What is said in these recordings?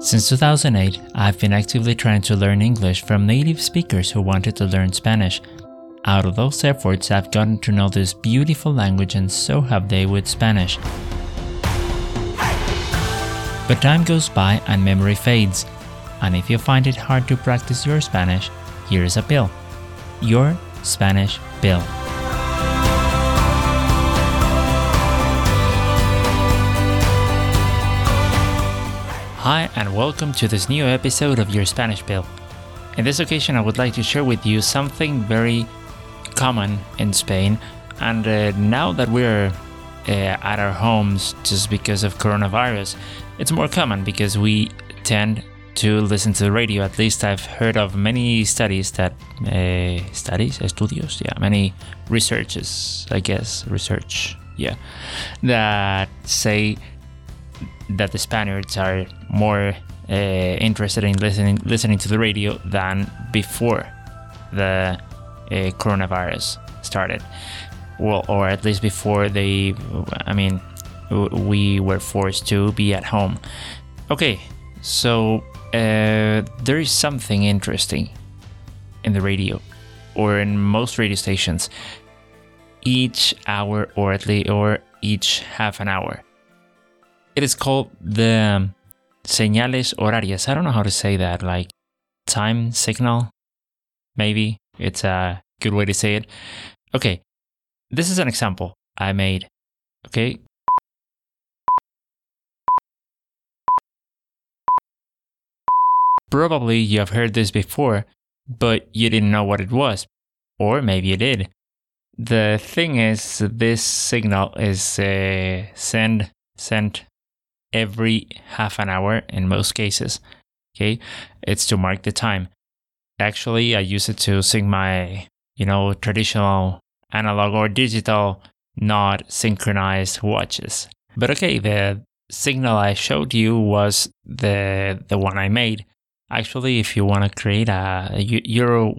Since 2008, I've been actively trying to learn English from native speakers who wanted to learn Spanish. Out of those efforts, I've gotten to know this beautiful language, and so have they with Spanish. But time goes by and memory fades. And if you find it hard to practice your Spanish, here's a pill Your Spanish Pill. Hi, and welcome to this new episode of Your Spanish Pill. In this occasion, I would like to share with you something very common in Spain. And uh, now that we're uh, at our homes just because of coronavirus, it's more common because we tend to listen to the radio. At least I've heard of many studies that uh, studies, estudios, yeah, many researches, I guess, research, yeah, that say that the Spaniards are more uh, interested in listening listening to the radio than before the uh, coronavirus started, well, or at least before they. I mean, we were forced to be at home. Okay, so uh, there is something interesting in the radio, or in most radio stations. Each hour, or at least, or each half an hour, it is called the señales horarias. I don't know how to say that, like time signal, maybe. It's a good way to say it. Okay, this is an example I made. Okay. Probably you have heard this before, but you didn't know what it was. Or maybe you did. The thing is, this signal is uh, send, sent every half an hour in most cases. Okay, it's to mark the time. Actually, I use it to sync my, you know, traditional analog or digital, not synchronized watches. But okay, the signal I showed you was the the one I made. Actually, if you want to create a your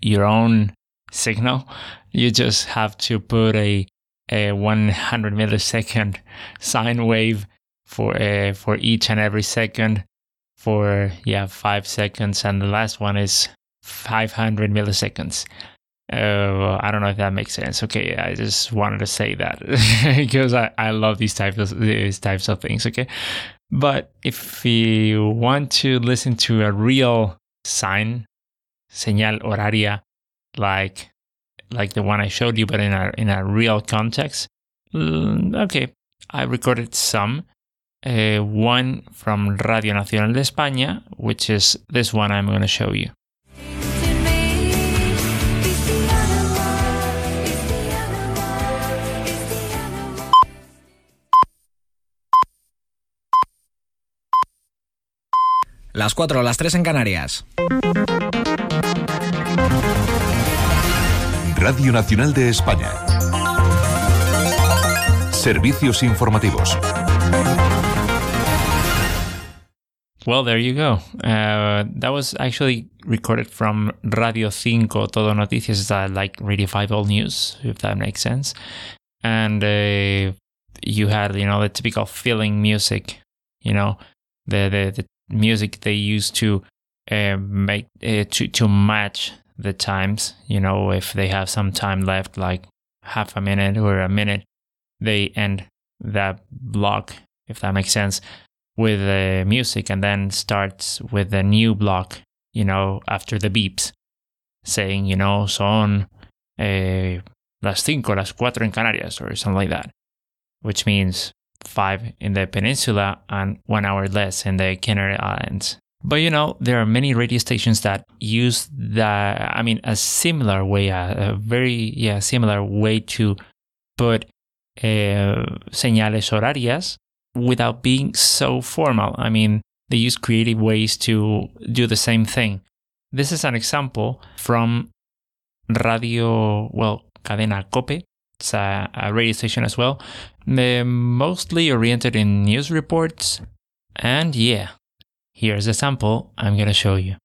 your own signal, you just have to put a a 100 millisecond sine wave for uh, for each and every second for yeah five seconds and the last one is 500 milliseconds uh, I don't know if that makes sense. Okay, I just wanted to say that because I, I love these types of these types of things. Okay, but if you want to listen to a real sign, señal horaria, like like the one I showed you, but in a in a real context, mm, okay, I recorded some uh, one from Radio Nacional de España, which is this one I'm going to show you. Las 4, las 3 en Canarias. Radio Nacional de España. Servicios informativos. Well, there you go. Uh, that was actually recorded from Radio Cinco Todo Noticias, uh, like Radio 5 All News, if that makes sense. And uh, you had, you know, the typical filling music, you know, the, the, the music they use to uh, make, uh, to, to match the times, you know, if they have some time left, like half a minute or a minute, they end that block, if that makes sense with the music and then starts with a new block, you know, after the beeps, saying, you know, son eh, las cinco, las cuatro en Canarias, or something like that, which means five in the peninsula and one hour less in the Canary Islands. But you know, there are many radio stations that use that, I mean, a similar way, a, a very, yeah, similar way to put uh, señales horarias without being so formal. I mean, they use creative ways to do the same thing. This is an example from Radio, well, Cadena Cope. It's a, a radio station as well. They're mostly oriented in news reports. And yeah, here's a sample I'm gonna show you.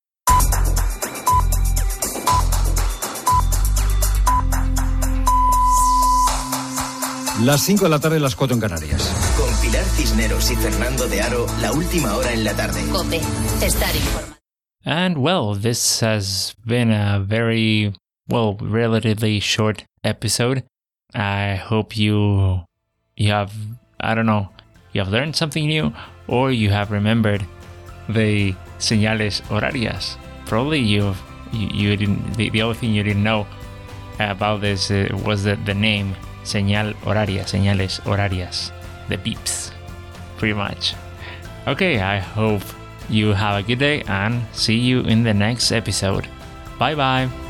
Las 5 de la tarde, las 4 en Canarias. Con Pilar Cisneros y Fernando de Haro, la última hora en la tarde. Cope, estar informado. And well, this has been a very, well, relatively short episode. I hope you you have I don't know, you have learned something new or you have remembered the señales horarias. Probably you've you, you didn't the, the only thing you didn't know about this uh, was the, the name señal horaria, señales horarias, the beeps, pretty much. Okay, I hope you have a good day and see you in the next episode. Bye bye.